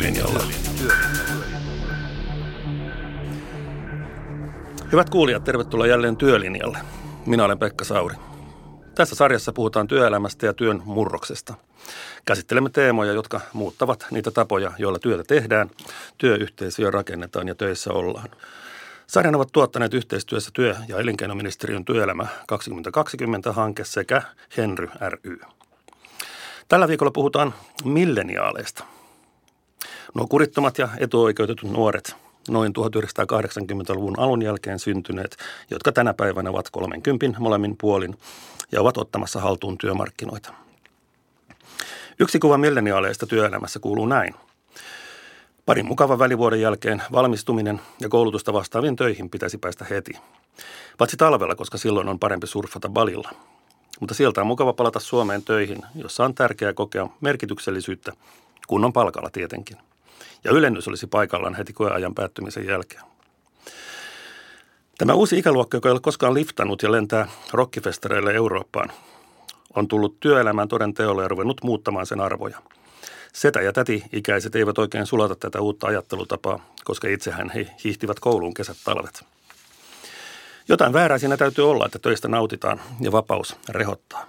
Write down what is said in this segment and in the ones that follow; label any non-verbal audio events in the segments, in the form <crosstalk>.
Työlinjalla. Hyvät kuulijat, tervetuloa jälleen Työlinjalle. Minä olen Pekka Sauri. Tässä sarjassa puhutaan työelämästä ja työn murroksesta. Käsittelemme teemoja, jotka muuttavat niitä tapoja, joilla työtä tehdään, työyhteisöjä rakennetaan ja töissä ollaan. Sarjan ovat tuottaneet yhteistyössä työ- ja elinkeinoministeriön työelämä 2020-hanke sekä Henry ry. Tällä viikolla puhutaan milleniaaleista. Nuo kurittomat ja etuoikeutetut nuoret, noin 1980-luvun alun jälkeen syntyneet, jotka tänä päivänä ovat 30 molemmin puolin ja ovat ottamassa haltuun työmarkkinoita. Yksi kuva milleniaaleista työelämässä kuuluu näin. Parin mukavan välivuoden jälkeen valmistuminen ja koulutusta vastaavien töihin pitäisi päästä heti. Paitsi talvella, koska silloin on parempi surfata balilla. Mutta sieltä on mukava palata Suomeen töihin, jossa on tärkeää kokea merkityksellisyyttä, kunnon palkalla tietenkin. Ja ylennys olisi paikallaan heti koeajan päättymisen jälkeen. Tämä uusi ikäluokka, joka ei ole koskaan liftannut ja lentää rockifestareille Eurooppaan, on tullut työelämään toden teolle ja ruvennut muuttamaan sen arvoja. Setä- ja täti-ikäiset eivät oikein sulata tätä uutta ajattelutapaa, koska itsehän he hiihtivät kouluun kesät talvet. Jotain väärää siinä täytyy olla, että töistä nautitaan ja vapaus rehottaa.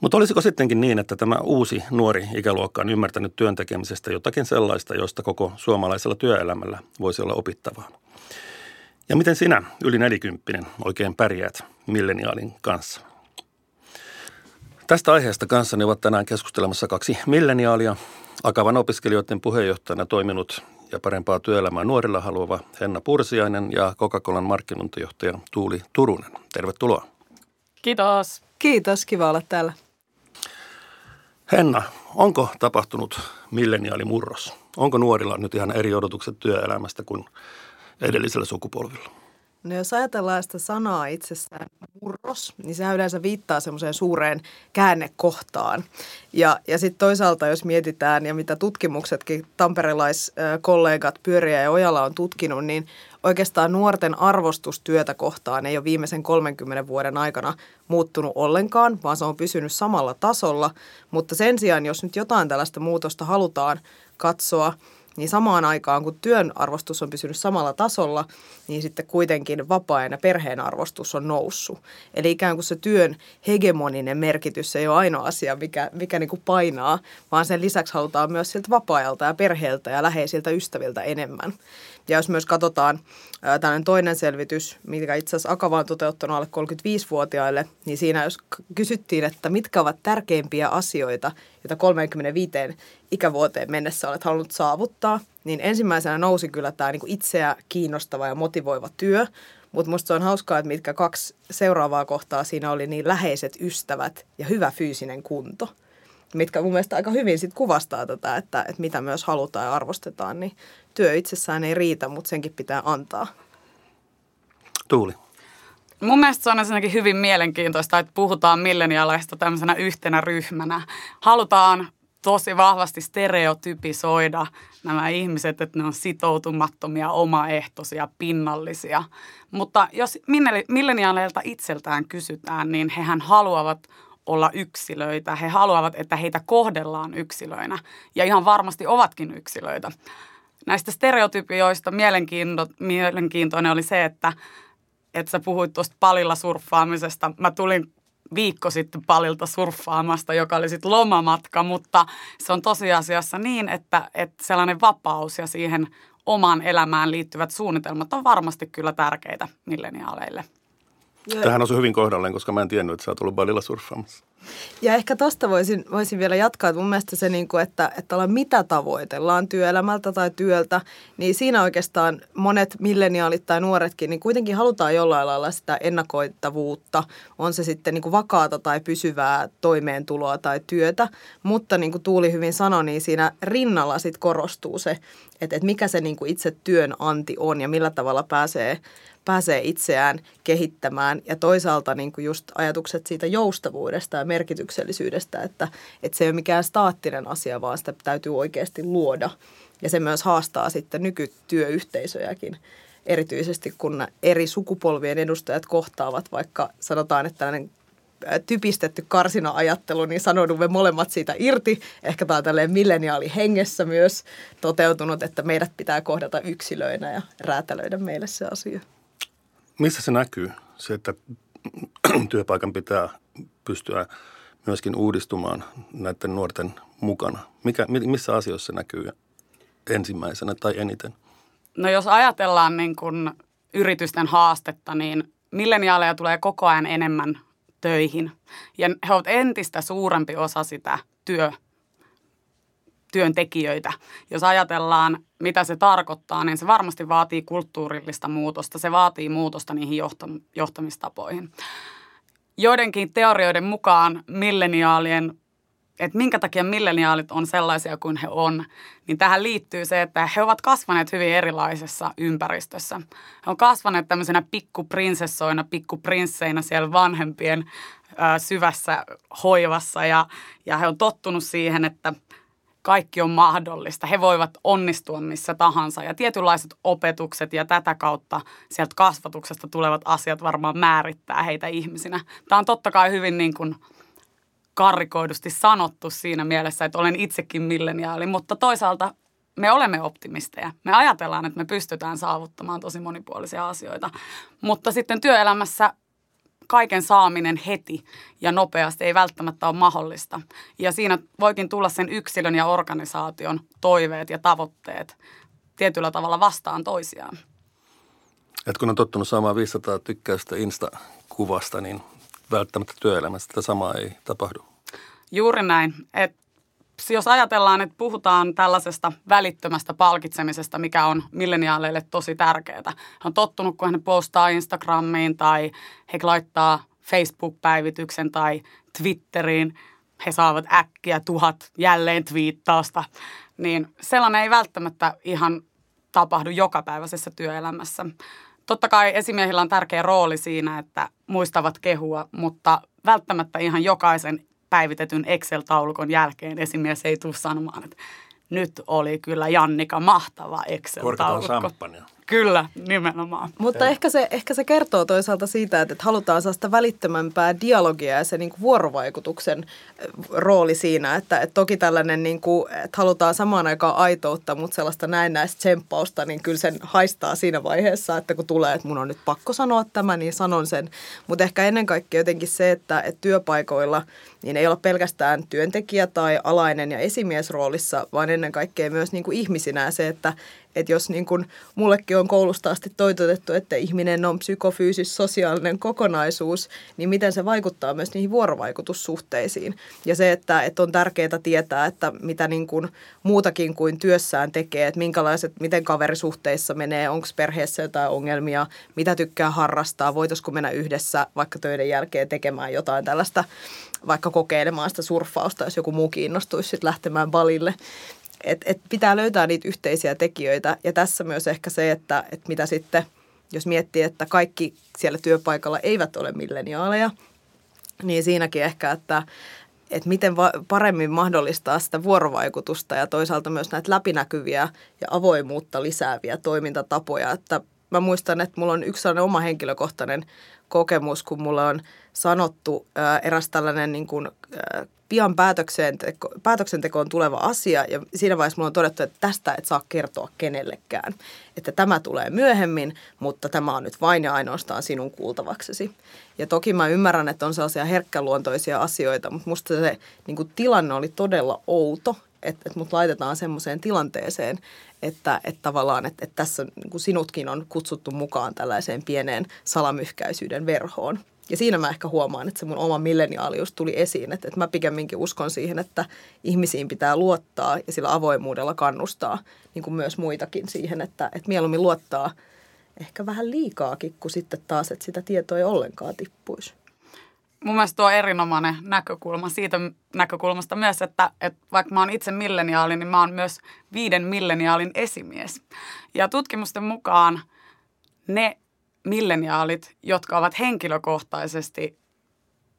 Mutta olisiko sittenkin niin, että tämä uusi nuori ikäluokka on ymmärtänyt työntekemisestä jotakin sellaista, josta koko suomalaisella työelämällä voisi olla opittavaa? Ja miten sinä, yli nelikymppinen, oikein pärjäät milleniaalin kanssa? Tästä aiheesta kanssani ovat tänään keskustelemassa kaksi milleniaalia. Akavan opiskelijoiden puheenjohtajana toiminut ja parempaa työelämää nuorilla haluava Henna Pursiainen ja Coca-Colan markkinointijohtaja Tuuli Turunen. Tervetuloa. Kiitos. Kiitos, kiva olla täällä. Henna, onko tapahtunut milleniaalimurros? Onko nuorilla nyt ihan eri odotukset työelämästä kuin edellisellä sukupolvilla? No jos ajatellaan sitä sanaa itsessään murros, niin se yleensä viittaa semmoiseen suureen käännekohtaan. Ja, ja sitten toisaalta, jos mietitään, ja mitä tutkimuksetkin tamperelaiskollegat Pyöriä ja Ojala on tutkinut, niin oikeastaan nuorten arvostus työtä kohtaan ei ole viimeisen 30 vuoden aikana muuttunut ollenkaan, vaan se on pysynyt samalla tasolla. Mutta sen sijaan, jos nyt jotain tällaista muutosta halutaan katsoa, niin samaan aikaan kun työn arvostus on pysynyt samalla tasolla, niin sitten kuitenkin vapaa ja perheen arvostus on noussut. Eli ikään kuin se työn hegemoninen merkitys ei ole ainoa asia, mikä, mikä niin kuin painaa, vaan sen lisäksi halutaan myös siltä vapaa-ajalta ja perheeltä ja läheisiltä ystäviltä enemmän. Ja jos myös katsotaan tällainen toinen selvitys, mikä itse asiassa Akava on toteuttanut alle 35-vuotiaille, niin siinä jos kysyttiin, että mitkä ovat tärkeimpiä asioita, joita 35 ikävuoteen mennessä olet halunnut saavuttaa, niin ensimmäisenä nousi kyllä tämä niin itseä kiinnostava ja motivoiva työ, mutta musta se on hauskaa, että mitkä kaksi seuraavaa kohtaa siinä oli niin läheiset ystävät ja hyvä fyysinen kunto – mitkä mun mielestä aika hyvin sit kuvastaa tätä, että, että mitä myös halutaan ja arvostetaan, niin työ itsessään ei riitä, mutta senkin pitää antaa. Tuuli. Mun mielestä se on ensinnäkin hyvin mielenkiintoista, että puhutaan milleniaaleista tämmöisenä yhtenä ryhmänä. Halutaan tosi vahvasti stereotypisoida nämä ihmiset, että ne on sitoutumattomia, omaehtoisia, pinnallisia. Mutta jos milleniaaleilta itseltään kysytään, niin hehän haluavat olla yksilöitä. He haluavat, että heitä kohdellaan yksilöinä ja ihan varmasti ovatkin yksilöitä. Näistä stereotypioista mielenkiinto, mielenkiintoinen oli se, että, että sä puhuit tuosta palilla surffaamisesta. Mä tulin viikko sitten palilta surffaamasta, joka oli sitten lomamatka, mutta se on tosiasiassa niin, että, että sellainen vapaus ja siihen omaan elämään liittyvät suunnitelmat on varmasti kyllä tärkeitä milleniaaleille. Tähän osui hyvin kohdalleen, koska mä en tiennyt, että sä oot ollut Balilla surffaamassa. Ja ehkä tosta voisin, voisin vielä jatkaa, että mun mielestä se, niin kuin, että, että ollaan mitä tavoitellaan työelämältä tai työltä, niin siinä oikeastaan monet milleniaalit tai nuoretkin, niin kuitenkin halutaan jollain lailla sitä ennakoittavuutta, on se sitten niin kuin vakaata tai pysyvää toimeentuloa tai työtä, mutta niin kuin Tuuli hyvin sanoi, niin siinä rinnalla sitten korostuu se, että, että mikä se niin kuin itse työn anti on ja millä tavalla pääsee pääsee itseään kehittämään. Ja toisaalta niin kuin just ajatukset siitä joustavuudesta ja merkityksellisyydestä, että, että se ei ole mikään staattinen asia, vaan sitä täytyy oikeasti luoda. Ja se myös haastaa sitten nykytyöyhteisöjäkin, erityisesti kun eri sukupolvien edustajat kohtaavat, vaikka sanotaan, että tällainen typistetty karsina-ajattelu, niin sanoudumme molemmat siitä irti. Ehkä tämä on tälleen milleniaali hengessä myös toteutunut, että meidät pitää kohdata yksilöinä ja räätälöidä meille se asia. Missä se näkyy? Se, että työpaikan pitää pystyä myöskin uudistumaan näiden nuorten mukana. Mikä, missä asioissa se näkyy ensimmäisenä tai eniten? No jos ajatellaan niin kuin yritysten haastetta, niin milleniaaleja tulee koko ajan enemmän töihin. Ja he ovat entistä suurempi osa sitä työ, työntekijöitä. Jos ajatellaan, mitä se tarkoittaa, niin se varmasti vaatii kulttuurillista muutosta. Se vaatii muutosta niihin johtamistapoihin. Joidenkin teorioiden mukaan milleniaalien että minkä takia milleniaalit on sellaisia kuin he on, niin tähän liittyy se, että he ovat kasvaneet hyvin erilaisessa ympäristössä. He ovat kasvaneet tämmöisenä pikkuprinsessoina, pikkuprinsseinä siellä vanhempien syvässä hoivassa ja, ja he on tottunut siihen, että kaikki on mahdollista. He voivat onnistua missä tahansa ja tietynlaiset opetukset ja tätä kautta sieltä kasvatuksesta tulevat asiat varmaan määrittää heitä ihmisinä. Tämä on totta kai hyvin niin kuin – karrikoidusti sanottu siinä mielessä, että olen itsekin milleniaali, mutta toisaalta me olemme optimisteja. Me ajatellaan, että me pystytään saavuttamaan tosi monipuolisia asioita, mutta sitten työelämässä kaiken saaminen heti ja nopeasti ei välttämättä ole mahdollista. Ja siinä voikin tulla sen yksilön ja organisaation toiveet ja tavoitteet tietyllä tavalla vastaan toisiaan. Et kun on tottunut saamaan 500 tykkäystä Insta-kuvasta, niin välttämättä työelämässä tätä samaa ei tapahdu. Juuri näin. Et jos ajatellaan, että puhutaan tällaisesta välittömästä palkitsemisesta, mikä on milleniaaleille tosi tärkeää. He on tottunut, kun he postaa Instagramiin tai he laittaa Facebook-päivityksen tai Twitteriin, he saavat äkkiä tuhat jälleen twiittausta, niin sellainen ei välttämättä ihan tapahdu jokapäiväisessä työelämässä. Totta kai esimiehillä on tärkeä rooli siinä, että muistavat kehua, mutta välttämättä ihan jokaisen päivitetyn Excel-taulukon jälkeen esimies ei tule sanomaan, että nyt oli kyllä Jannika mahtava Excel-taulukko. Kyllä, nimenomaan. Mutta ehkä se, ehkä se kertoo toisaalta siitä, että halutaan sellaista välittömämpää dialogia ja se niin kuin vuorovaikutuksen rooli siinä, että, että toki tällainen, niin kuin, että halutaan samaan aikaan aitoutta, mutta sellaista näennäistä tsemppausta, niin kyllä sen haistaa siinä vaiheessa, että kun tulee, että mun on nyt pakko sanoa tämä, niin sanon sen. Mutta ehkä ennen kaikkea jotenkin se, että, että työpaikoilla niin ei ole pelkästään työntekijä tai alainen ja esimiesroolissa, vaan ennen kaikkea myös niin kuin ihmisinä se, että että jos niin kuin mullekin on koulusta asti toitotettu, että ihminen on psykofyysis-sosiaalinen kokonaisuus, niin miten se vaikuttaa myös niihin vuorovaikutussuhteisiin. Ja se, että, että on tärkeää tietää, että mitä niin kuin muutakin kuin työssään tekee, että minkälaiset, miten kaverisuhteissa menee, onko perheessä jotain ongelmia, mitä tykkää harrastaa, voitaisiko mennä yhdessä vaikka töiden jälkeen tekemään jotain tällaista, vaikka kokeilemaan sitä surffausta, jos joku muu kiinnostuisi sitten lähtemään balille et, et pitää löytää niitä yhteisiä tekijöitä ja tässä myös ehkä se, että, että mitä sitten, jos miettii, että kaikki siellä työpaikalla eivät ole milleniaaleja, niin siinäkin ehkä, että, että miten va- paremmin mahdollistaa sitä vuorovaikutusta ja toisaalta myös näitä läpinäkyviä ja avoimuutta lisääviä toimintatapoja. Että mä muistan, että mulla on yksi sellainen oma henkilökohtainen kokemus, kun mulla on sanottu ää, eräs tällainen niin kuin, ää, pian päätöksenteko, päätöksentekoon tuleva asia ja siinä vaiheessa mulla on todettu, että tästä et saa kertoa kenellekään. Että tämä tulee myöhemmin, mutta tämä on nyt vain ja ainoastaan sinun kuultavaksesi. Ja toki mä ymmärrän, että on sellaisia herkkäluontoisia asioita, mutta musta se niin kuin tilanne oli todella outo, että, että mut laitetaan semmoiseen tilanteeseen, että, että tavallaan, että, että tässä niin sinutkin on kutsuttu mukaan tällaiseen pieneen salamyhkäisyyden verhoon. Ja siinä mä ehkä huomaan, että se mun oma milleniaalius tuli esiin, että, että mä pikemminkin uskon siihen, että ihmisiin pitää luottaa ja sillä avoimuudella kannustaa niin kuin myös muitakin siihen, että, että mieluummin luottaa ehkä vähän liikaakin, kuin sitten taas, että sitä tietoa ei ollenkaan tippuisi. Mun mielestä tuo on erinomainen näkökulma siitä näkökulmasta myös, että, että vaikka mä oon itse milleniaali, niin mä oon myös viiden milleniaalin esimies. Ja tutkimusten mukaan ne milleniaalit, jotka ovat henkilökohtaisesti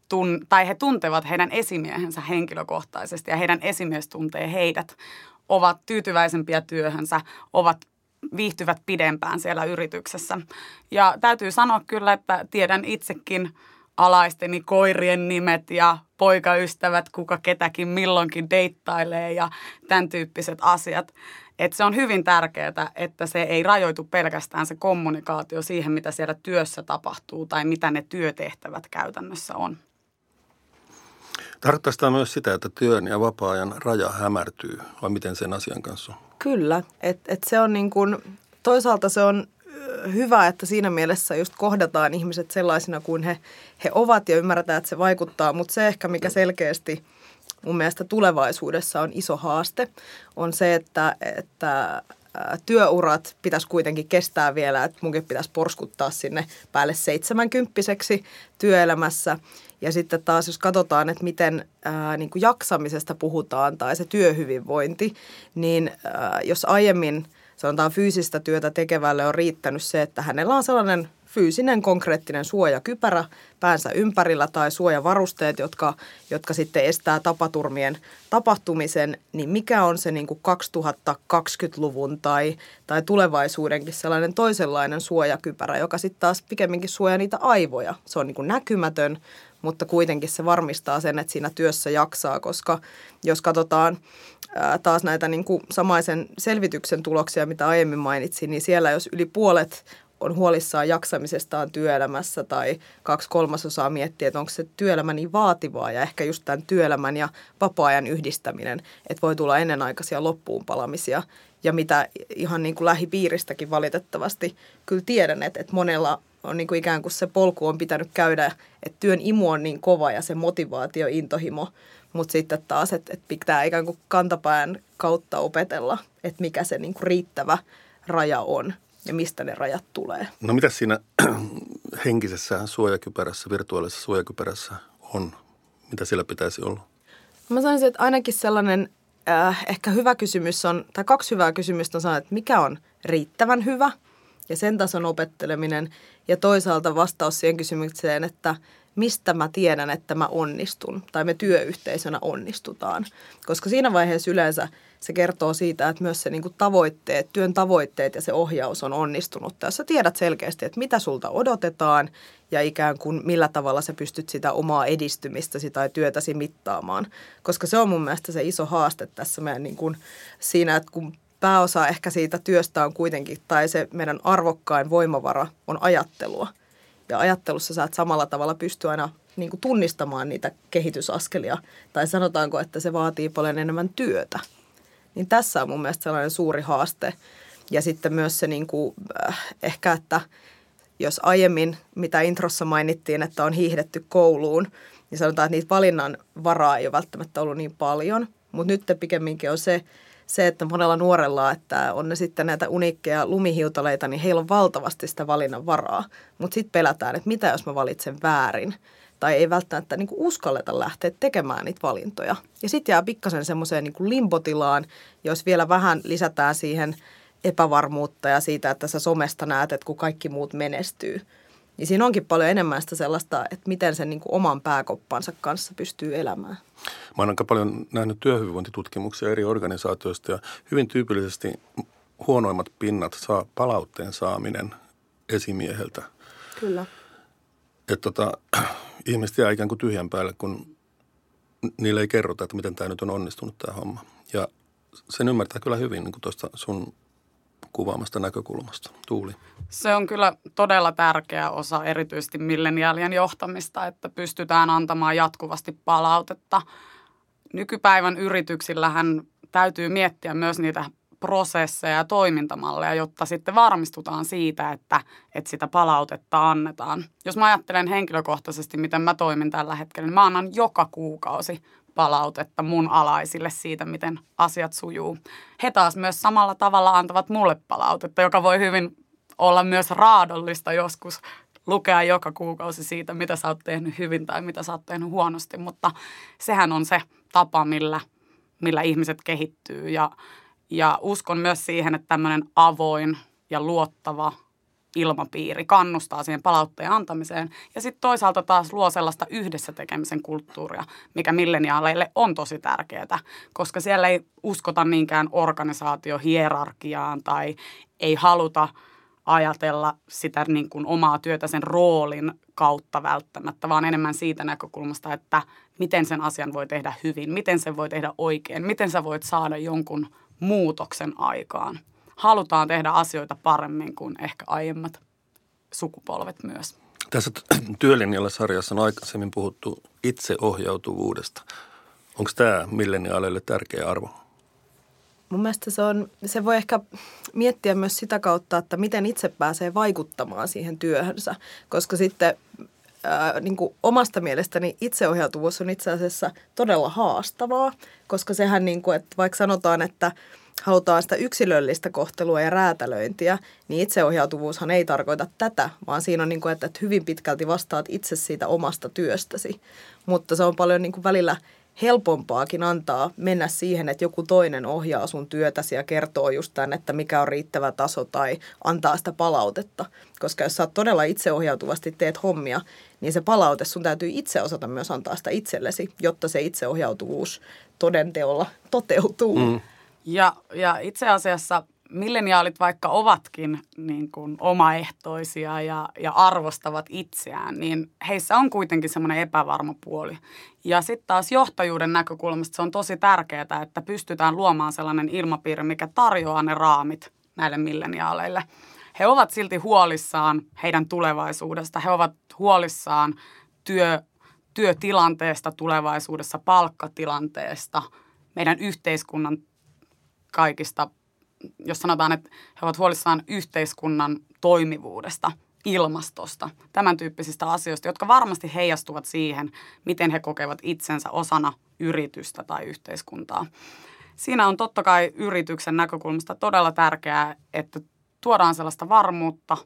tun, tai he tuntevat heidän esimiehensä henkilökohtaisesti ja heidän esimies tuntee heidät, ovat tyytyväisempiä työhönsä, ovat viihtyvät pidempään siellä yrityksessä. Ja täytyy sanoa kyllä, että tiedän itsekin alaisteni koirien nimet ja poikaystävät, kuka ketäkin milloinkin deittailee ja tämän tyyppiset asiat. Että se on hyvin tärkeää, että se ei rajoitu pelkästään se kommunikaatio siihen, mitä siellä työssä tapahtuu tai mitä ne työtehtävät käytännössä on. Tarkoittaisi tämä myös sitä, että työn ja vapaa-ajan raja hämärtyy, vai miten sen asian kanssa on? Kyllä, että et se on niin kuin, toisaalta se on hyvä, että siinä mielessä just kohdataan ihmiset sellaisina kuin he, he ovat ja ymmärretään, että se vaikuttaa, mutta se ehkä mikä selkeästi mun mielestä tulevaisuudessa on iso haaste, on se, että, että työurat pitäisi kuitenkin kestää vielä, että munkin pitäisi porskuttaa sinne päälle seitsemänkymppiseksi työelämässä. Ja sitten taas, jos katsotaan, että miten ää, niin kuin jaksamisesta puhutaan tai se työhyvinvointi, niin ää, jos aiemmin sanotaan fyysistä työtä tekevälle on riittänyt se, että hänellä on sellainen fyysinen konkreettinen suojakypärä päänsä ympärillä tai suojavarusteet, jotka, jotka sitten estää tapaturmien tapahtumisen, niin mikä on se niin kuin 2020-luvun tai, tai tulevaisuudenkin sellainen toisenlainen suojakypärä, joka sitten taas pikemminkin suojaa niitä aivoja. Se on niin kuin näkymätön, mutta kuitenkin se varmistaa sen, että siinä työssä jaksaa, koska jos katsotaan taas näitä niin kuin samaisen selvityksen tuloksia, mitä aiemmin mainitsin, niin siellä jos yli puolet on huolissaan jaksamisestaan työelämässä tai kaksi kolmasosaa miettii, että onko se työelämä niin vaativaa ja ehkä just tämän työelämän ja vapaa-ajan yhdistäminen, että voi tulla ennenaikaisia loppuunpalamisia ja mitä ihan niin kuin lähipiiristäkin valitettavasti kyllä tiedän, että, että monella on niin kuin ikään kuin se polku on pitänyt käydä, että työn imu on niin kova ja se motivaatio, intohimo, mutta sitten taas, että, että pitää ikään kuin kantapään kautta opetella, että mikä se niin kuin riittävä raja on ja mistä ne rajat tulee. No mitä siinä <clears throat> henkisessä suojakypärässä, virtuaalisessa suojakypärässä on? Mitä siellä pitäisi olla? Mä sanoisin, että ainakin sellainen äh, ehkä hyvä kysymys on, tai kaksi hyvää kysymystä on että mikä on riittävän hyvä ja sen tason opetteleminen. Ja toisaalta vastaus siihen kysymykseen, että mistä mä tiedän, että mä onnistun tai me työyhteisönä onnistutaan. Koska siinä vaiheessa yleensä se kertoo siitä, että myös se niin kuin tavoitteet, työn tavoitteet ja se ohjaus on onnistunut. Tässä tiedät selkeästi, että mitä sulta odotetaan ja ikään kuin millä tavalla sä pystyt sitä omaa edistymistäsi tai työtäsi mittaamaan. Koska se on mun mielestä se iso haaste tässä meidän niin kuin siinä, että kun pääosa ehkä siitä työstä on kuitenkin, tai se meidän arvokkain voimavara on ajattelua. Ja ajattelussa sä et samalla tavalla pysty aina niin kuin tunnistamaan niitä kehitysaskelia. Tai sanotaanko, että se vaatii paljon enemmän työtä. Niin tässä on mun mielestä sellainen suuri haaste. Ja sitten myös se niin kuin, äh, ehkä, että jos aiemmin, mitä introssa mainittiin, että on hiihdetty kouluun, niin sanotaan, että niitä valinnan varaa ei ole välttämättä ollut niin paljon. Mutta nyt pikemminkin on se, se, että monella nuorella, että on ne sitten näitä uniikkeja lumihiutaleita, niin heillä on valtavasti sitä valinnan varaa. Mutta sitten pelätään, että mitä jos mä valitsen väärin – tai ei välttämättä niin kuin uskalleta lähteä tekemään niitä valintoja. Ja sitten jää pikkasen semmoiseen niin limpotilaan, jos vielä vähän lisätään siihen epävarmuutta ja siitä, että sä somesta näet, että kun kaikki muut menestyy. Niin siinä onkin paljon enemmän sitä sellaista, että miten sen niin oman pääkoppansa kanssa pystyy elämään. Mä oon aika paljon nähnyt työhyvinvointitutkimuksia eri organisaatioista ja hyvin tyypillisesti huonoimmat pinnat saa palautteen saaminen esimieheltä. Kyllä. Että tota, ihmiset jää ikään kuin tyhjän päälle, kun niille ei kerrota, että miten tämä nyt on onnistunut tämä homma. Ja sen ymmärtää kyllä hyvin niin tuosta sun kuvaamasta näkökulmasta. Tuuli. Se on kyllä todella tärkeä osa erityisesti milleniaalien johtamista, että pystytään antamaan jatkuvasti palautetta. Nykypäivän yrityksillähän täytyy miettiä myös niitä prosesseja ja toimintamalleja, jotta sitten varmistutaan siitä, että, että sitä palautetta annetaan. Jos mä ajattelen henkilökohtaisesti, miten mä toimin tällä hetkellä, niin mä annan joka kuukausi palautetta mun alaisille siitä, miten asiat sujuu. He taas myös samalla tavalla antavat mulle palautetta, joka voi hyvin olla myös raadollista joskus lukea joka kuukausi siitä, mitä sä oot tehnyt hyvin tai mitä sä oot tehnyt huonosti, mutta sehän on se tapa, millä, millä ihmiset kehittyy ja ja uskon myös siihen, että tämmöinen avoin ja luottava ilmapiiri kannustaa siihen palautteen antamiseen. Ja sitten toisaalta taas luo sellaista yhdessä tekemisen kulttuuria, mikä milleniaaleille on tosi tärkeää, koska siellä ei uskota niinkään organisaatiohierarkiaan tai ei haluta ajatella sitä niin kuin omaa työtä sen roolin kautta välttämättä, vaan enemmän siitä näkökulmasta, että miten sen asian voi tehdä hyvin, miten sen voi tehdä oikein, miten sä voit saada jonkun muutoksen aikaan. Halutaan tehdä asioita paremmin kuin ehkä aiemmat sukupolvet myös. Tässä <clears throat> työlinjalla sarjassa on aikaisemmin puhuttu itseohjautuvuudesta. Onko tämä milleniaaleille tärkeä arvo? Mun mielestä se, on, se voi ehkä miettiä myös sitä kautta, että miten itse pääsee vaikuttamaan siihen työhönsä, koska sitten ää, niin kuin omasta mielestäni itseohjautuvuus on itse asiassa todella haastavaa, koska sehän, niin kuin, että vaikka sanotaan, että halutaan sitä yksilöllistä kohtelua ja räätälöintiä, niin itseohjautuvuushan ei tarkoita tätä, vaan siinä on niin kuin, että, että hyvin pitkälti vastaat itse siitä omasta työstäsi. Mutta se on paljon niin kuin välillä helpompaakin antaa mennä siihen, että joku toinen ohjaa sun työtäsi ja kertoo just tämän, että mikä on riittävä taso tai antaa sitä palautetta. Koska jos sä oot todella itseohjautuvasti teet hommia, niin se palaute sun täytyy itse osata myös antaa sitä itsellesi, jotta se itseohjautuvuus todenteolla toteutuu. Mm. Ja, ja itse asiassa milleniaalit vaikka ovatkin niin kuin omaehtoisia ja, ja arvostavat itseään, niin heissä on kuitenkin semmoinen epävarma puoli. Ja sitten taas johtajuuden näkökulmasta se on tosi tärkeää, että pystytään luomaan sellainen ilmapiiri, mikä tarjoaa ne raamit näille milleniaaleille. He ovat silti huolissaan heidän tulevaisuudesta. He ovat huolissaan työ, työtilanteesta tulevaisuudessa, palkkatilanteesta, meidän yhteiskunnan kaikista jos sanotaan, että he ovat huolissaan yhteiskunnan toimivuudesta, ilmastosta, tämän tyyppisistä asioista, jotka varmasti heijastuvat siihen, miten he kokevat itsensä osana yritystä tai yhteiskuntaa. Siinä on totta kai yrityksen näkökulmasta todella tärkeää, että tuodaan sellaista varmuutta,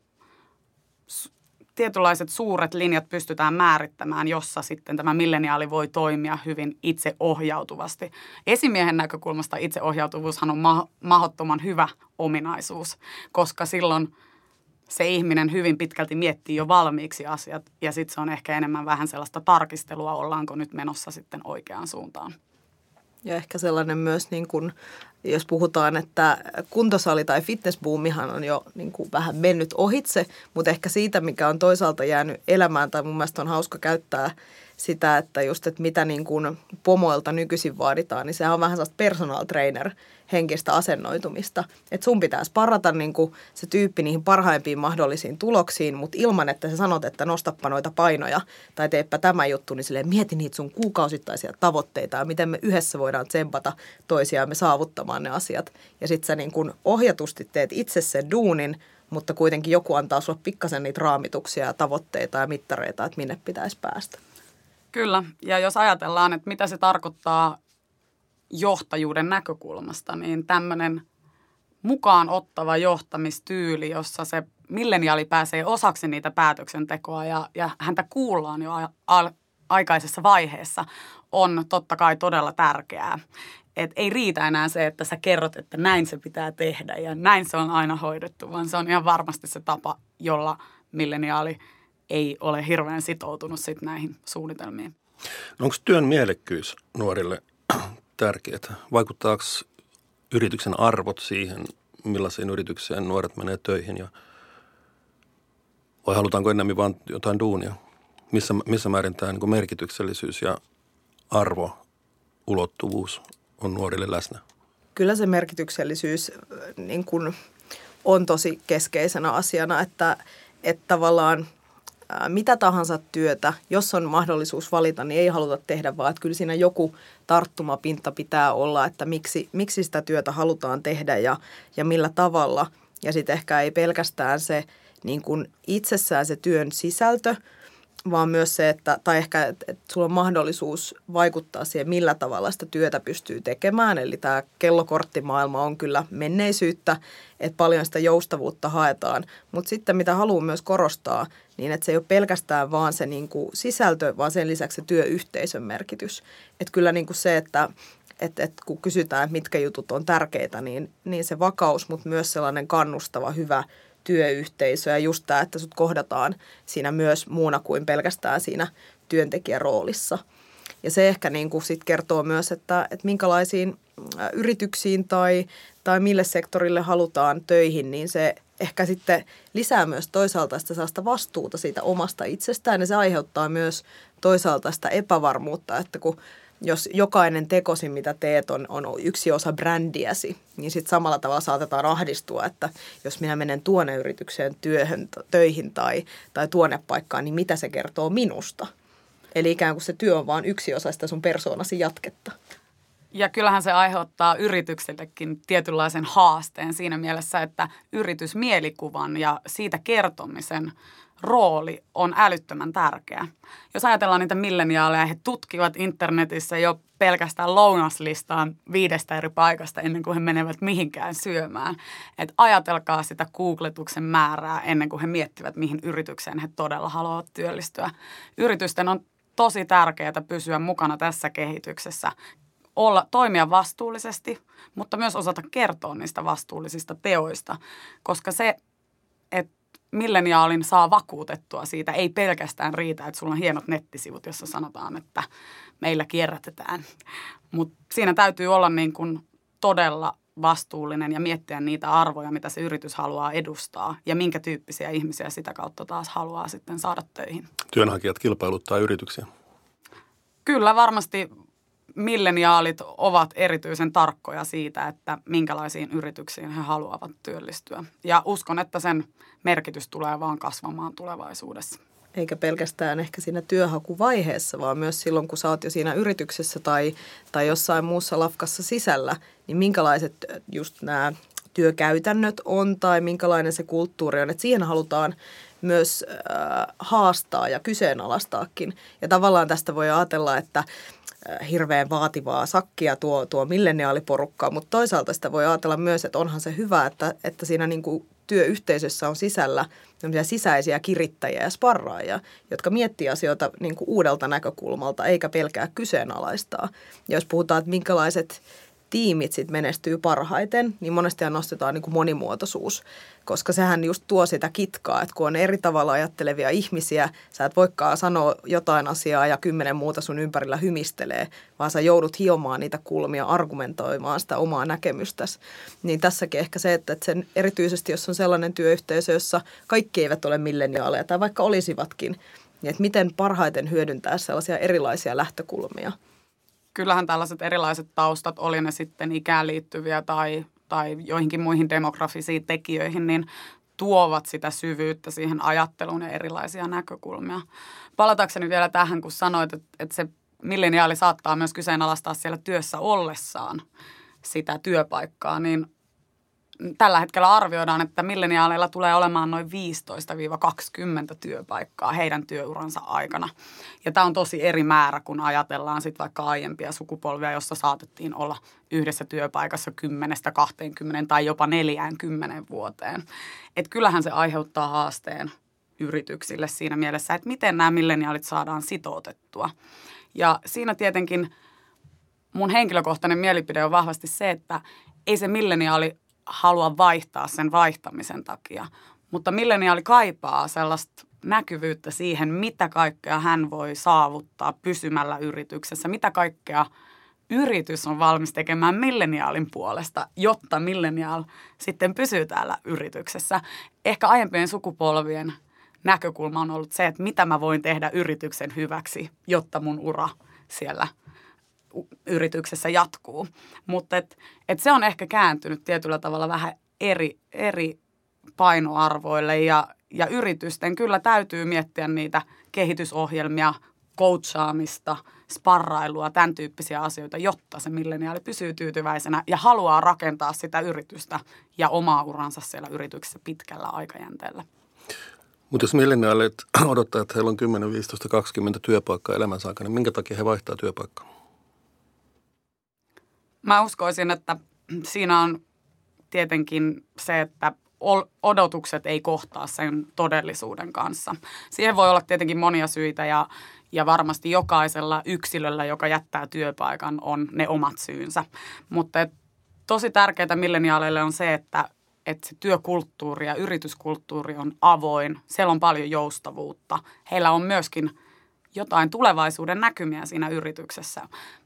tietynlaiset suuret linjat pystytään määrittämään, jossa sitten tämä milleniaali voi toimia hyvin itseohjautuvasti. Esimiehen näkökulmasta itseohjautuvuushan on ma- mahdottoman hyvä ominaisuus, koska silloin se ihminen hyvin pitkälti miettii jo valmiiksi asiat ja sitten se on ehkä enemmän vähän sellaista tarkistelua, ollaanko nyt menossa sitten oikeaan suuntaan. Ja ehkä sellainen myös, niin kuin, jos puhutaan, että kuntosali tai fitnessboomihan on jo niin kuin vähän mennyt ohitse, mutta ehkä siitä, mikä on toisaalta jäänyt elämään tai mun mielestä on hauska käyttää sitä, että just, että mitä niin kuin pomoilta nykyisin vaaditaan, niin sehän on vähän sellaista personal trainer henkistä asennoitumista. Että sun pitäisi parata niin kuin se tyyppi niihin parhaimpiin mahdollisiin tuloksiin, mutta ilman, että sä sanot, että nostappa noita painoja tai teepä tämä juttu, niin silleen mieti niitä sun kuukausittaisia tavoitteita ja miten me yhdessä voidaan tsempata toisiaamme saavuttamaan ne asiat. Ja sit sä niin kuin ohjatusti teet itse sen duunin, mutta kuitenkin joku antaa sulle pikkasen niitä raamituksia ja tavoitteita ja mittareita, että minne pitäisi päästä. Kyllä, ja jos ajatellaan, että mitä se tarkoittaa johtajuuden näkökulmasta, niin tämmöinen mukaan ottava johtamistyyli, jossa se milleniaali pääsee osaksi niitä päätöksentekoa ja, ja häntä kuullaan jo a, a, aikaisessa vaiheessa, on totta kai todella tärkeää. Et ei riitä enää se, että sä kerrot, että näin se pitää tehdä ja näin se on aina hoidettu, vaan se on ihan varmasti se tapa, jolla milleniaali – ei ole hirveän sitoutunut sit näihin suunnitelmiin. No onko työn mielekkyys nuorille tärkeää? Vaikuttaako yrityksen arvot siihen, millaisiin yritykseen nuoret menee töihin ja vai halutaanko enemmän vain jotain duunia? Missä, missä määrin tämä niin merkityksellisyys ja arvo, ulottuvuus on nuorille läsnä? Kyllä se merkityksellisyys niin kuin on tosi keskeisenä asiana, että, että tavallaan mitä tahansa työtä, jos on mahdollisuus valita, niin ei haluta tehdä, vaan että kyllä siinä joku tarttumapinta pitää olla, että miksi, miksi sitä työtä halutaan tehdä ja, ja millä tavalla. Ja sitten ehkä ei pelkästään se niin kuin itsessään se työn sisältö, vaan myös se, että, tai ehkä, että, että sulla on mahdollisuus vaikuttaa siihen, millä tavalla sitä työtä pystyy tekemään. Eli tämä kellokorttimaailma on kyllä menneisyyttä, että paljon sitä joustavuutta haetaan. Mutta sitten mitä haluan myös korostaa, niin että se ei ole pelkästään vaan se niin kuin sisältö, vaan sen lisäksi se työyhteisön merkitys. Että kyllä niin kuin se, että et, et kun kysytään, että mitkä jutut on tärkeitä, niin, niin se vakaus, mutta myös sellainen kannustava, hyvä työyhteisö ja just tämä, että sut kohdataan siinä myös muuna kuin pelkästään siinä työntekijäroolissa. Ja se ehkä niin kuin sit kertoo myös, että, että minkälaisiin yrityksiin tai, tai mille sektorille halutaan töihin, niin se ehkä sitten lisää myös toisaalta sitä sellaista vastuuta siitä omasta itsestään ja se aiheuttaa myös toisaalta sitä epävarmuutta, että kun jos jokainen tekosi, mitä teet, on, on yksi osa brändiäsi, niin sitten samalla tavalla saatetaan ahdistua, että jos minä menen tuonne yritykseen työhön, töihin tai, tai tuonne paikkaan, niin mitä se kertoo minusta? Eli ikään kuin se työ on vain yksi osa sitä sun persoonasi jatketta. Ja kyllähän se aiheuttaa yrityksillekin tietynlaisen haasteen siinä mielessä, että yritysmielikuvan ja siitä kertomisen rooli on älyttömän tärkeä. Jos ajatellaan niitä milleniaaleja, he tutkivat internetissä jo pelkästään lounaslistaan viidestä eri paikasta ennen kuin he menevät mihinkään syömään. Et ajatelkaa sitä googletuksen määrää ennen kuin he miettivät, mihin yritykseen he todella haluavat työllistyä. Yritysten on tosi tärkeää pysyä mukana tässä kehityksessä, olla, toimia vastuullisesti, mutta myös osata kertoa niistä vastuullisista teoista, koska se, että milleniaalin saa vakuutettua siitä, ei pelkästään riitä, että sulla on hienot nettisivut, jossa sanotaan, että meillä kierrätetään. Mutta siinä täytyy olla niin kuin todella vastuullinen ja miettiä niitä arvoja, mitä se yritys haluaa edustaa ja minkä tyyppisiä ihmisiä sitä kautta taas haluaa sitten saada töihin. Työnhakijat kilpailuttaa yrityksiä. Kyllä varmasti milleniaalit ovat erityisen tarkkoja siitä, että minkälaisiin yrityksiin he haluavat työllistyä. Ja uskon, että sen merkitys tulee vaan kasvamaan tulevaisuudessa. Eikä pelkästään ehkä siinä työhakuvaiheessa, vaan myös silloin, kun sä oot jo siinä yrityksessä tai, tai jossain muussa lafkassa sisällä, niin minkälaiset just nämä työkäytännöt on tai minkälainen se kulttuuri on. Että siihen halutaan myös äh, haastaa ja kyseenalaistaakin. Ja tavallaan tästä voi ajatella, että hirveän vaativaa sakkia tuo, tuo milleniaaliporukka, mutta toisaalta sitä voi ajatella myös, että onhan se hyvä, että, että siinä niin kuin työyhteisössä on sisällä sisäisiä kirittäjiä ja sparraajia, jotka miettii asioita niin kuin uudelta näkökulmalta eikä pelkää kyseenalaistaa. Ja jos puhutaan, että minkälaiset tiimit sit menestyy parhaiten, niin monesti nostetaan niin kuin monimuotoisuus, koska sehän just tuo sitä kitkaa, että kun on eri tavalla ajattelevia ihmisiä, sä et voikaan sanoa jotain asiaa ja kymmenen muuta sun ympärillä hymistelee, vaan sä joudut hiomaan niitä kulmia, argumentoimaan sitä omaa näkemystäsi. Niin tässäkin ehkä se, että sen, erityisesti jos on sellainen työyhteisö, jossa kaikki eivät ole milleniaaleja tai vaikka olisivatkin, niin että miten parhaiten hyödyntää sellaisia erilaisia lähtökulmia – kyllähän tällaiset erilaiset taustat, oli ne sitten ikään liittyviä tai, tai joihinkin muihin demografisiin tekijöihin, niin tuovat sitä syvyyttä siihen ajatteluun ja erilaisia näkökulmia. Palatakseni vielä tähän, kun sanoit, että, että se milleniaali saattaa myös kyseenalaistaa siellä työssä ollessaan sitä työpaikkaa, niin tällä hetkellä arvioidaan, että milleniaaleilla tulee olemaan noin 15-20 työpaikkaa heidän työuransa aikana. Ja tämä on tosi eri määrä, kun ajatellaan sitten vaikka aiempia sukupolvia, jossa saatettiin olla yhdessä työpaikassa 10-20 tai jopa 40 vuoteen. Et kyllähän se aiheuttaa haasteen yrityksille siinä mielessä, että miten nämä milleniaalit saadaan sitoutettua. Ja siinä tietenkin mun henkilökohtainen mielipide on vahvasti se, että ei se milleniaali halua vaihtaa sen vaihtamisen takia. Mutta milleniaali kaipaa sellaista näkyvyyttä siihen, mitä kaikkea hän voi saavuttaa pysymällä yrityksessä, mitä kaikkea yritys on valmis tekemään milleniaalin puolesta, jotta milleniaal sitten pysyy täällä yrityksessä. Ehkä aiempien sukupolvien näkökulma on ollut se, että mitä mä voin tehdä yrityksen hyväksi, jotta mun ura siellä – yrityksessä jatkuu. Mutta et, et se on ehkä kääntynyt tietyllä tavalla vähän eri, eri painoarvoille ja, ja yritysten kyllä täytyy miettiä niitä kehitysohjelmia, coachaamista, sparrailua, tämän tyyppisiä asioita, jotta se milleniaali pysyy tyytyväisenä ja haluaa rakentaa sitä yritystä ja omaa uransa siellä yrityksessä pitkällä aikajänteellä. Mutta jos milleniaalit odottaa, että heillä on 10, 15, 20 työpaikkaa elämänsä aikana, minkä takia he vaihtaa työpaikkaa? Mä uskoisin, että siinä on tietenkin se, että odotukset ei kohtaa sen todellisuuden kanssa. Siihen voi olla tietenkin monia syitä ja, ja varmasti jokaisella yksilöllä, joka jättää työpaikan, on ne omat syynsä. Mutta et, tosi tärkeää milleniaaleille on se, että, että se työkulttuuri ja yrityskulttuuri on avoin. Siellä on paljon joustavuutta. Heillä on myöskin jotain tulevaisuuden näkymiä siinä yrityksessä.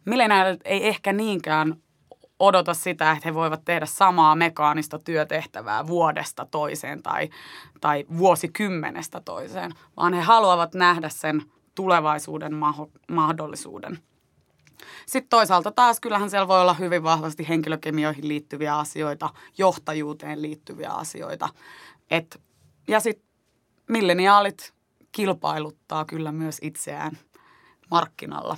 Milleniaalit ei ehkä niinkään odota sitä, että he voivat tehdä samaa mekaanista työtehtävää vuodesta toiseen tai, tai vuosikymmenestä toiseen, vaan he haluavat nähdä sen tulevaisuuden mahdollisuuden. Sitten toisaalta taas kyllähän siellä voi olla hyvin vahvasti henkilökemioihin liittyviä asioita, johtajuuteen liittyviä asioita. Et, ja sitten milleniaalit kilpailuttaa kyllä myös itseään markkinalla.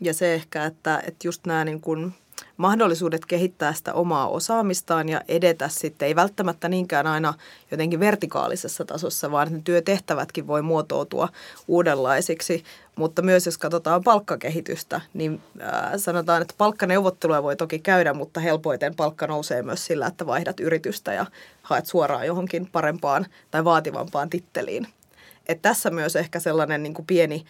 Ja se ehkä, että, että just nämä niin kuin mahdollisuudet kehittää sitä omaa osaamistaan ja edetä sitten, ei välttämättä niinkään aina jotenkin vertikaalisessa tasossa, vaan ne työtehtävätkin voi muotoutua uudenlaisiksi. Mutta myös jos katsotaan palkkakehitystä, niin sanotaan, että palkkaneuvotteluja voi toki käydä, mutta helpoiten palkka nousee myös sillä, että vaihdat yritystä ja haet suoraan johonkin parempaan tai vaativampaan titteliin. Et tässä myös ehkä sellainen niin kuin pieni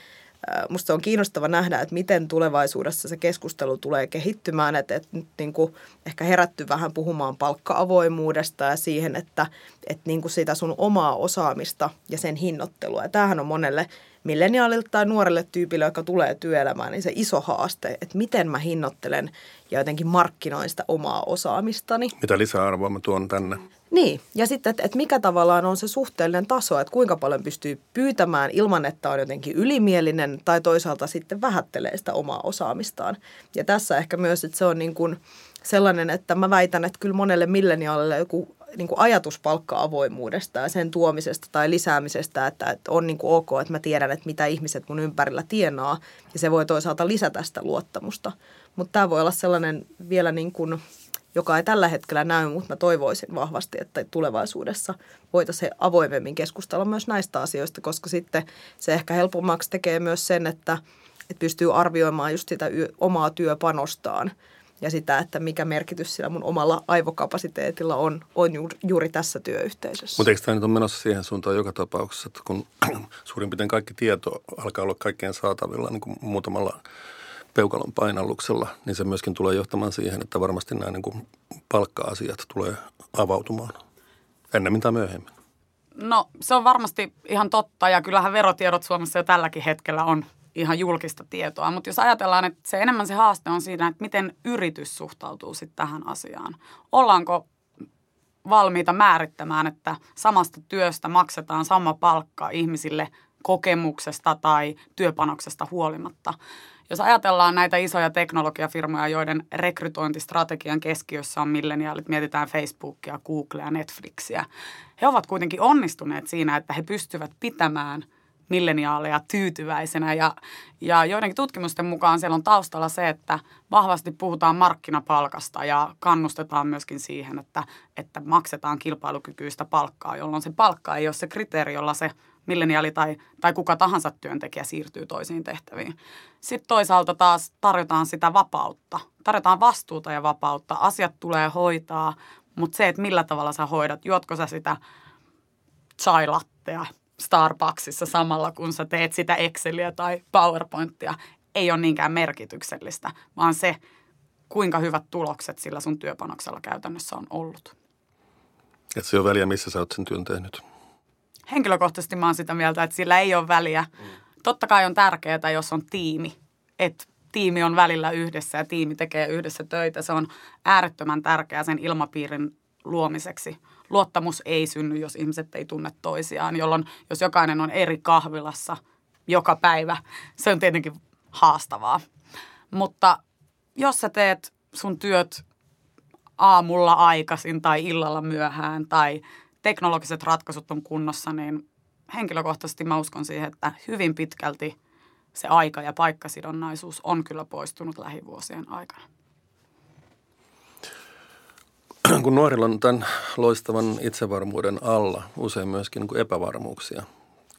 musta on kiinnostava nähdä, että miten tulevaisuudessa se keskustelu tulee kehittymään, että, että nyt niin kuin ehkä herätty vähän puhumaan palkka-avoimuudesta ja siihen, että, että niin kuin sitä sun omaa osaamista ja sen hinnoittelua. Ja tämähän on monelle milleniaalille tai nuorelle tyypille, joka tulee työelämään, niin se iso haaste, että miten mä hinnoittelen ja jotenkin markkinoin sitä omaa osaamistani. Mitä lisäarvoa mä tuon tänne? Niin, ja sitten, että, että mikä tavallaan on se suhteellinen taso, että kuinka paljon pystyy pyytämään ilman, että on jotenkin ylimielinen tai toisaalta sitten vähättelee sitä omaa osaamistaan. Ja tässä ehkä myös, että se on niin kuin sellainen, että mä väitän, että kyllä monelle milleniaalille joku niin kuin ajatus palkka-avoimuudesta ja sen tuomisesta tai lisäämisestä, että, että on niin kuin ok, että mä tiedän, että mitä ihmiset mun ympärillä tienaa ja se voi toisaalta lisätä sitä luottamusta. Mutta tämä voi olla sellainen vielä niin kuin, joka ei tällä hetkellä näy, mutta mä toivoisin vahvasti, että tulevaisuudessa voitaisiin avoimemmin keskustella myös näistä asioista, koska sitten se ehkä helpommaksi tekee myös sen, että, että pystyy arvioimaan just sitä omaa työpanostaan – ja sitä, että mikä merkitys sillä mun omalla aivokapasiteetilla on, on juuri, juuri tässä työyhteisössä. Mutta eikö tämä nyt ole menossa siihen suuntaan joka tapauksessa, että kun <clears throat> suurin piirtein kaikki tieto alkaa olla kaikkien saatavilla niin kuin muutamalla peukalon painalluksella, niin se myöskin tulee johtamaan siihen, että varmasti nämä niin kuin palkka-asiat tulee avautumaan ennemmin tai myöhemmin. No se on varmasti ihan totta ja kyllähän verotiedot Suomessa jo tälläkin hetkellä on ihan julkista tietoa. Mutta jos ajatellaan, että se enemmän se haaste on siinä, että miten yritys suhtautuu sitten tähän asiaan. Ollaanko valmiita määrittämään, että samasta työstä maksetaan sama palkka ihmisille kokemuksesta tai työpanoksesta huolimatta. Jos ajatellaan näitä isoja teknologiafirmoja, joiden rekrytointistrategian keskiössä on milleniaalit, mietitään Facebookia, Googlea, Netflixiä, he ovat kuitenkin onnistuneet siinä, että he pystyvät pitämään – milleniaaleja tyytyväisenä. Ja, ja joidenkin tutkimusten mukaan siellä on taustalla se, että vahvasti puhutaan markkinapalkasta ja kannustetaan myöskin siihen, että, että maksetaan kilpailukykyistä palkkaa, jolloin se palkka ei ole se kriteeri, jolla se milleniaali tai, tai kuka tahansa työntekijä siirtyy toisiin tehtäviin. Sitten toisaalta taas tarjotaan sitä vapautta. Tarjotaan vastuuta ja vapautta. Asiat tulee hoitaa, mutta se, että millä tavalla sä hoidat, juotko sä sitä chai Starbucksissa samalla, kun sä teet sitä Exceliä tai PowerPointia, ei ole niinkään merkityksellistä, vaan se, kuinka hyvät tulokset sillä sun työpanoksella käytännössä on ollut. Et se on väliä, missä sä oot sen työn tehnyt? Henkilökohtaisesti mä oon sitä mieltä, että sillä ei ole väliä. Mm. Totta kai on tärkeää, jos on tiimi, että tiimi on välillä yhdessä ja tiimi tekee yhdessä töitä. Se on äärettömän tärkeää sen ilmapiirin luomiseksi – luottamus ei synny, jos ihmiset ei tunne toisiaan, jolloin jos jokainen on eri kahvilassa joka päivä, se on tietenkin haastavaa. Mutta jos sä teet sun työt aamulla aikaisin tai illalla myöhään tai teknologiset ratkaisut on kunnossa, niin henkilökohtaisesti mä uskon siihen, että hyvin pitkälti se aika- ja paikkasidonnaisuus on kyllä poistunut lähivuosien aikana. <clears throat> kun nuorilla on tämän loistavan itsevarmuuden alla usein myöskin niin kuin epävarmuuksia,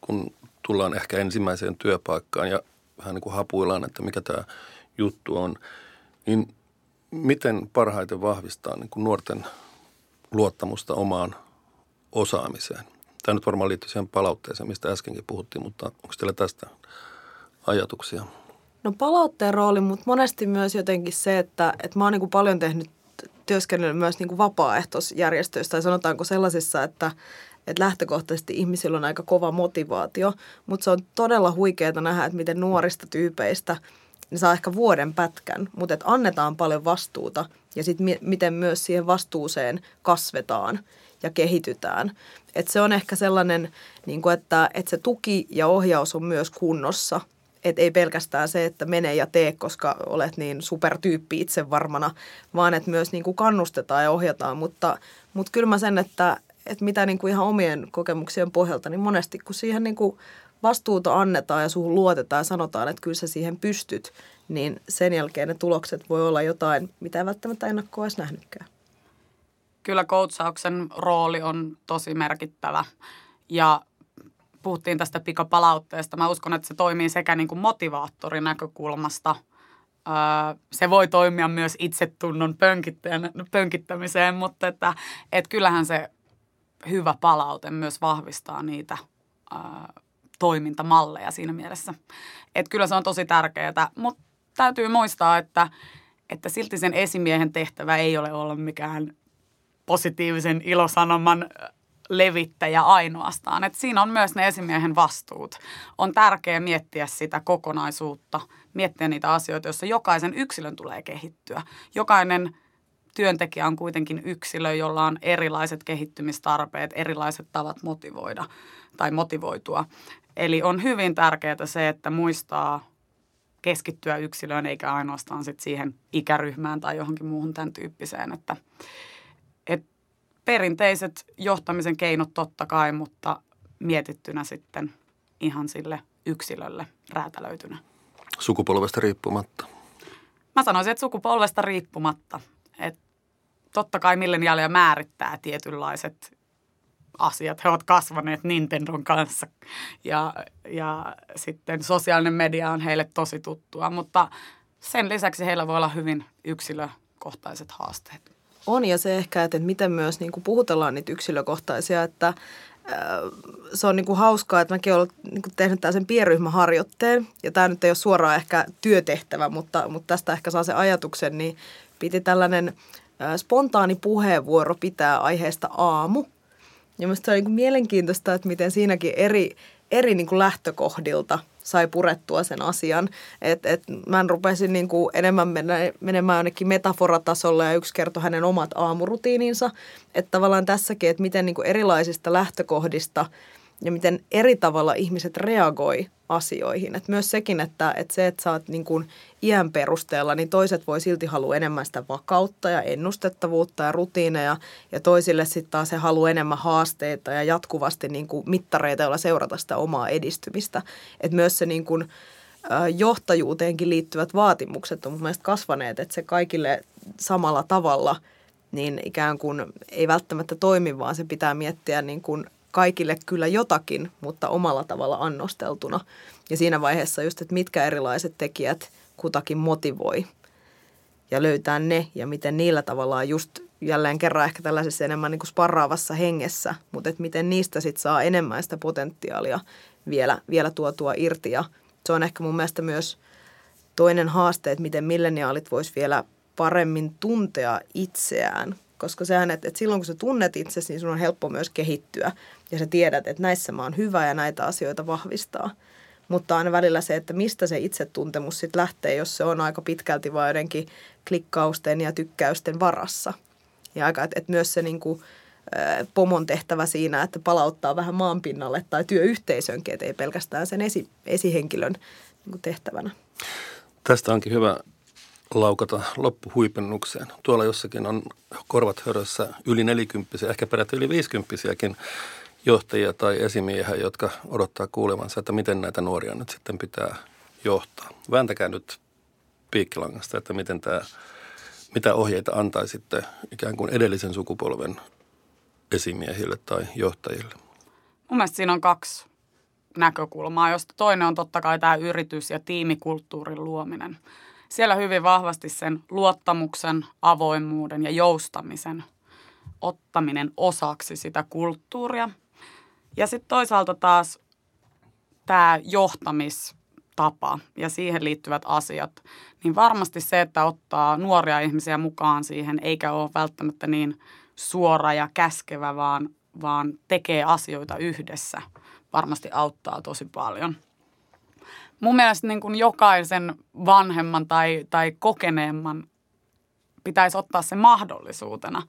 kun tullaan ehkä ensimmäiseen työpaikkaan ja vähän niin kuin hapuillaan, että mikä tämä juttu on, niin miten parhaiten vahvistaa niin kuin nuorten luottamusta omaan osaamiseen? Tämä nyt varmaan liittyy siihen palautteeseen, mistä äskenkin puhuttiin, mutta onko teillä tästä ajatuksia? No palautteen rooli, mutta monesti myös jotenkin se, että, että mä oon niin paljon tehnyt työskennellyt myös niin kuin vapaaehtoisjärjestöissä tai sanotaanko sellaisissa, että, että lähtökohtaisesti ihmisillä on aika kova motivaatio, mutta se on todella huikeaa nähdä, että miten nuorista tyypeistä ne saa ehkä vuoden pätkän, mutta että annetaan paljon vastuuta ja sitten mi- miten myös siihen vastuuseen kasvetaan ja kehitytään. Et se on ehkä sellainen, niin kuin että, että se tuki ja ohjaus on myös kunnossa. Et ei pelkästään se, että mene ja tee, koska olet niin supertyyppi itse varmana, vaan että myös niin kuin kannustetaan ja ohjataan. Mutta, mutta kyllä mä sen, että, että mitä niin kuin ihan omien kokemuksien pohjalta, niin monesti kun siihen niin kuin vastuuta annetaan ja suhun luotetaan ja sanotaan, että kyllä sä siihen pystyt, niin sen jälkeen ne tulokset voi olla jotain, mitä ei välttämättä ennakkoa edes nähnytkään. Kyllä koutsauksen rooli on tosi merkittävä ja puhuttiin tästä pikapalautteesta. Mä uskon, että se toimii sekä niin kuin motivaattorin näkökulmasta. se voi toimia myös itsetunnon pönkittämiseen, mutta että, että kyllähän se hyvä palaute myös vahvistaa niitä toimintamalleja siinä mielessä. Että kyllä se on tosi tärkeää, mutta täytyy muistaa, että, että silti sen esimiehen tehtävä ei ole olla mikään positiivisen ilosanoman levittäjä ainoastaan. Et siinä on myös ne esimiehen vastuut. On tärkeää miettiä sitä kokonaisuutta, miettiä niitä asioita, joissa jokaisen yksilön tulee kehittyä. Jokainen työntekijä on kuitenkin yksilö, jolla on erilaiset kehittymistarpeet, erilaiset tavat motivoida tai motivoitua. Eli on hyvin tärkeää se, että muistaa keskittyä yksilöön eikä ainoastaan sit siihen ikäryhmään tai johonkin muuhun tämän tyyppiseen. Että, et perinteiset johtamisen keinot totta kai, mutta mietittynä sitten ihan sille yksilölle räätälöitynä. Sukupolvesta riippumatta. Mä sanoisin, että sukupolvesta riippumatta. Et totta kai milleniaalia määrittää tietynlaiset asiat. He ovat kasvaneet Nintendon kanssa ja, ja sitten sosiaalinen media on heille tosi tuttua, mutta sen lisäksi heillä voi olla hyvin yksilökohtaiset haasteet. On ja se ehkä, että miten myös niin kuin puhutellaan niitä yksilökohtaisia, että se on niin kuin hauskaa, että mäkin olen niin kuin tehnyt sen pienryhmäharjoitteen, ja tämä nyt ei ole suoraan ehkä työtehtävä, mutta, mutta tästä ehkä saa se ajatuksen, niin piti tällainen spontaani puheenvuoro pitää aiheesta aamu, ja minusta se on niin kuin mielenkiintoista, että miten siinäkin eri, eri niin kuin lähtökohdilta sai purettua sen asian. Et, et mä rupesin niin kuin enemmän mennä, menemään ainakin metaforatasolle ja yksi kertoi hänen omat aamurutiininsa. Että tavallaan tässäkin, että miten niin kuin erilaisista lähtökohdista – ja miten eri tavalla ihmiset reagoi asioihin. Et myös sekin, että, että se, että sä oot niin kuin iän perusteella, niin toiset voi silti halua enemmän sitä vakautta ja ennustettavuutta ja rutiineja, ja toisille sitten taas se haluaa enemmän haasteita ja jatkuvasti niin kuin mittareita, joilla seurata sitä omaa edistymistä. Et myös se niin kuin, johtajuuteenkin liittyvät vaatimukset on mun mielestä kasvaneet, että se kaikille samalla tavalla niin ikään kuin ei välttämättä toimi, vaan se pitää miettiä niin kuin kaikille kyllä jotakin, mutta omalla tavalla annosteltuna. Ja siinä vaiheessa just, että mitkä erilaiset tekijät kutakin motivoi ja löytää ne ja miten niillä tavallaan just jälleen kerran ehkä tällaisessa enemmän niin kuin sparraavassa hengessä, mutta että miten niistä sitten saa enemmän sitä potentiaalia vielä, vielä tuotua irti. Ja se on ehkä mun mielestä myös toinen haaste, että miten milleniaalit vois vielä paremmin tuntea itseään, koska sehän, että, että silloin kun sä tunnet itsesi, niin sun on helppo myös kehittyä ja sä tiedät, että näissä mä oon hyvä ja näitä asioita vahvistaa. Mutta aina välillä se, että mistä se itsetuntemus sitten lähtee, jos se on aika pitkälti vain jotenkin klikkausten ja tykkäysten varassa. Ja aika, että, että myös se niin kuin, pomon tehtävä siinä, että palauttaa vähän maanpinnalle tai työyhteisönkin, ei pelkästään sen esi, esihenkilön niin tehtävänä. Tästä onkin hyvä laukata loppuhuipennukseen. Tuolla jossakin on korvat hörössä yli nelikymppisiä, ehkä peräti yli viisikymppisiäkin johtajia tai esimiehiä, jotka odottaa kuulevansa, että miten näitä nuoria nyt sitten pitää johtaa. Vääntäkää nyt piikkilangasta, että miten tämä, mitä ohjeita antaisitte ikään kuin edellisen sukupolven esimiehille tai johtajille? Mun mielestä siinä on kaksi näkökulmaa, josta toinen on totta kai tämä yritys- ja tiimikulttuurin luominen. Siellä hyvin vahvasti sen luottamuksen, avoimuuden ja joustamisen ottaminen osaksi sitä kulttuuria – ja sitten toisaalta taas tämä johtamistapa ja siihen liittyvät asiat, niin varmasti se, että ottaa nuoria ihmisiä mukaan siihen, eikä ole välttämättä niin suora ja käskevä, vaan, vaan tekee asioita yhdessä, varmasti auttaa tosi paljon. Mun mielestä niin kuin jokaisen vanhemman tai, tai kokeneemman pitäisi ottaa se mahdollisuutena.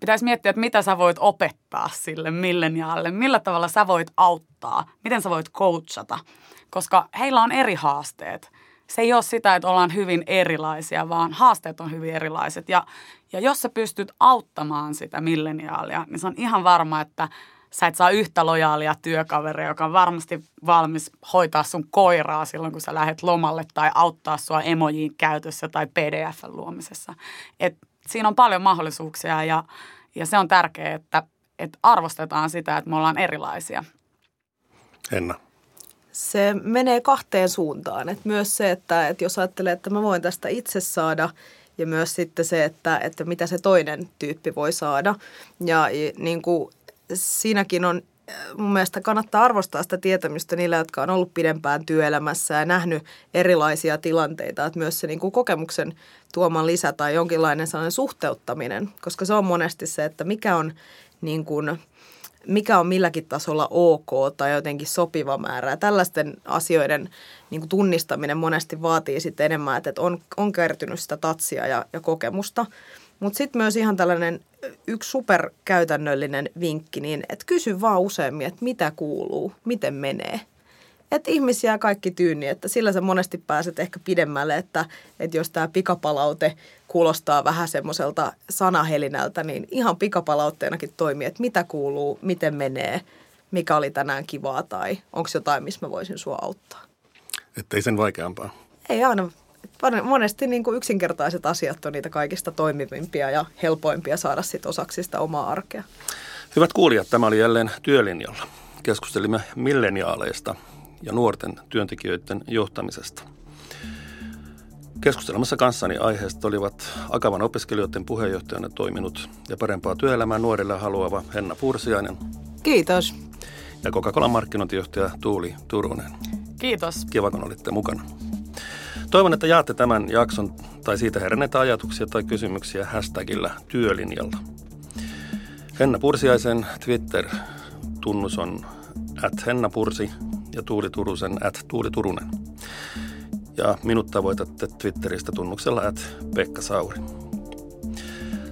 Pitäisi miettiä, että mitä sä voit opettaa sille milleniaalle, millä tavalla sä voit auttaa, miten sä voit coachata, koska heillä on eri haasteet. Se ei ole sitä, että ollaan hyvin erilaisia, vaan haasteet on hyvin erilaiset. Ja, ja jos sä pystyt auttamaan sitä milleniaalia, niin se on ihan varma, että sä et saa yhtä lojaalia työkaveria, joka on varmasti valmis hoitaa sun koiraa silloin, kun sä lähdet lomalle tai auttaa sua emojiin käytössä tai pdf luomisessa. Et siinä on paljon mahdollisuuksia ja, ja se on tärkeää, että, että arvostetaan sitä, että me ollaan erilaisia. Henna. Se menee kahteen suuntaan. Et myös se, että, että jos ajattelee, että mä voin tästä itse saada ja myös sitten se, että, että mitä se toinen tyyppi voi saada. Ja niin kuin siinäkin on äh, mun mielestä kannattaa arvostaa sitä tietämystä niillä, jotka on ollut pidempään työelämässä ja nähnyt erilaisia tilanteita. Että myös se niin kuin kokemuksen tuoman lisä tai jonkinlainen sellainen suhteuttaminen, koska se on monesti se, että mikä on niin kuin, mikä on milläkin tasolla ok tai jotenkin sopiva määrä. Ja tällaisten asioiden niin kuin tunnistaminen monesti vaatii sitten enemmän, että on, on kertynyt sitä tatsia ja, ja kokemusta. Mutta sitten myös ihan tällainen yksi superkäytännöllinen vinkki, niin että kysy vaan useammin, että mitä kuuluu, miten menee. Että ihmisiä kaikki tyyni, että sillä sä monesti pääset ehkä pidemmälle, että, että jos tämä pikapalaute kuulostaa vähän semmoiselta sanahelinältä, niin ihan pikapalautteenakin toimii, että mitä kuuluu, miten menee, mikä oli tänään kivaa tai onko jotain, missä mä voisin sua auttaa. Että ei sen vaikeampaa. Ei aina monesti niin kuin yksinkertaiset asiat on niitä kaikista toimivimpia ja helpoimpia saada sit osaksi sitä omaa arkea. Hyvät kuulijat, tämä oli jälleen työlinjalla. Keskustelimme milleniaaleista ja nuorten työntekijöiden johtamisesta. Keskustelemassa kanssani aiheesta olivat Akavan opiskelijoiden puheenjohtajana toiminut ja parempaa työelämää nuorille haluava Henna Pursiainen. Kiitos. Ja Coca-Cola markkinointijohtaja Tuuli Turunen. Kiitos. Kiva, kun olitte mukana. Toivon, että jaatte tämän jakson tai siitä heränneitä ajatuksia tai kysymyksiä hashtagillä työlinjalla. Henna Pursiaisen Twitter-tunnus on at Henna Pursi ja Tuuli Turusen at Tuuli Turunen. Ja minut tavoitatte Twitteristä tunnuksella at Pekka Sauri.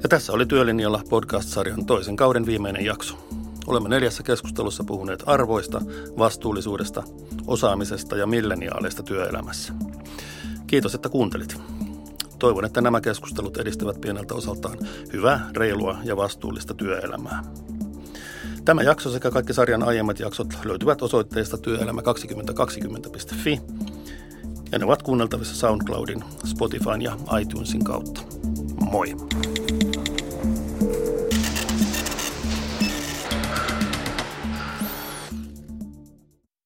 Ja tässä oli Työlinjalla podcast-sarjan toisen kauden viimeinen jakso. Olemme neljässä keskustelussa puhuneet arvoista, vastuullisuudesta, osaamisesta ja milleniaaleista työelämässä. Kiitos, että kuuntelit. Toivon, että nämä keskustelut edistävät pieneltä osaltaan hyvää, reilua ja vastuullista työelämää. Tämä jakso sekä kaikki sarjan aiemmat jaksot löytyvät osoitteesta työelämä2020.fi ja ne ovat kuunneltavissa SoundCloudin, Spotifyn ja iTunesin kautta. Moi!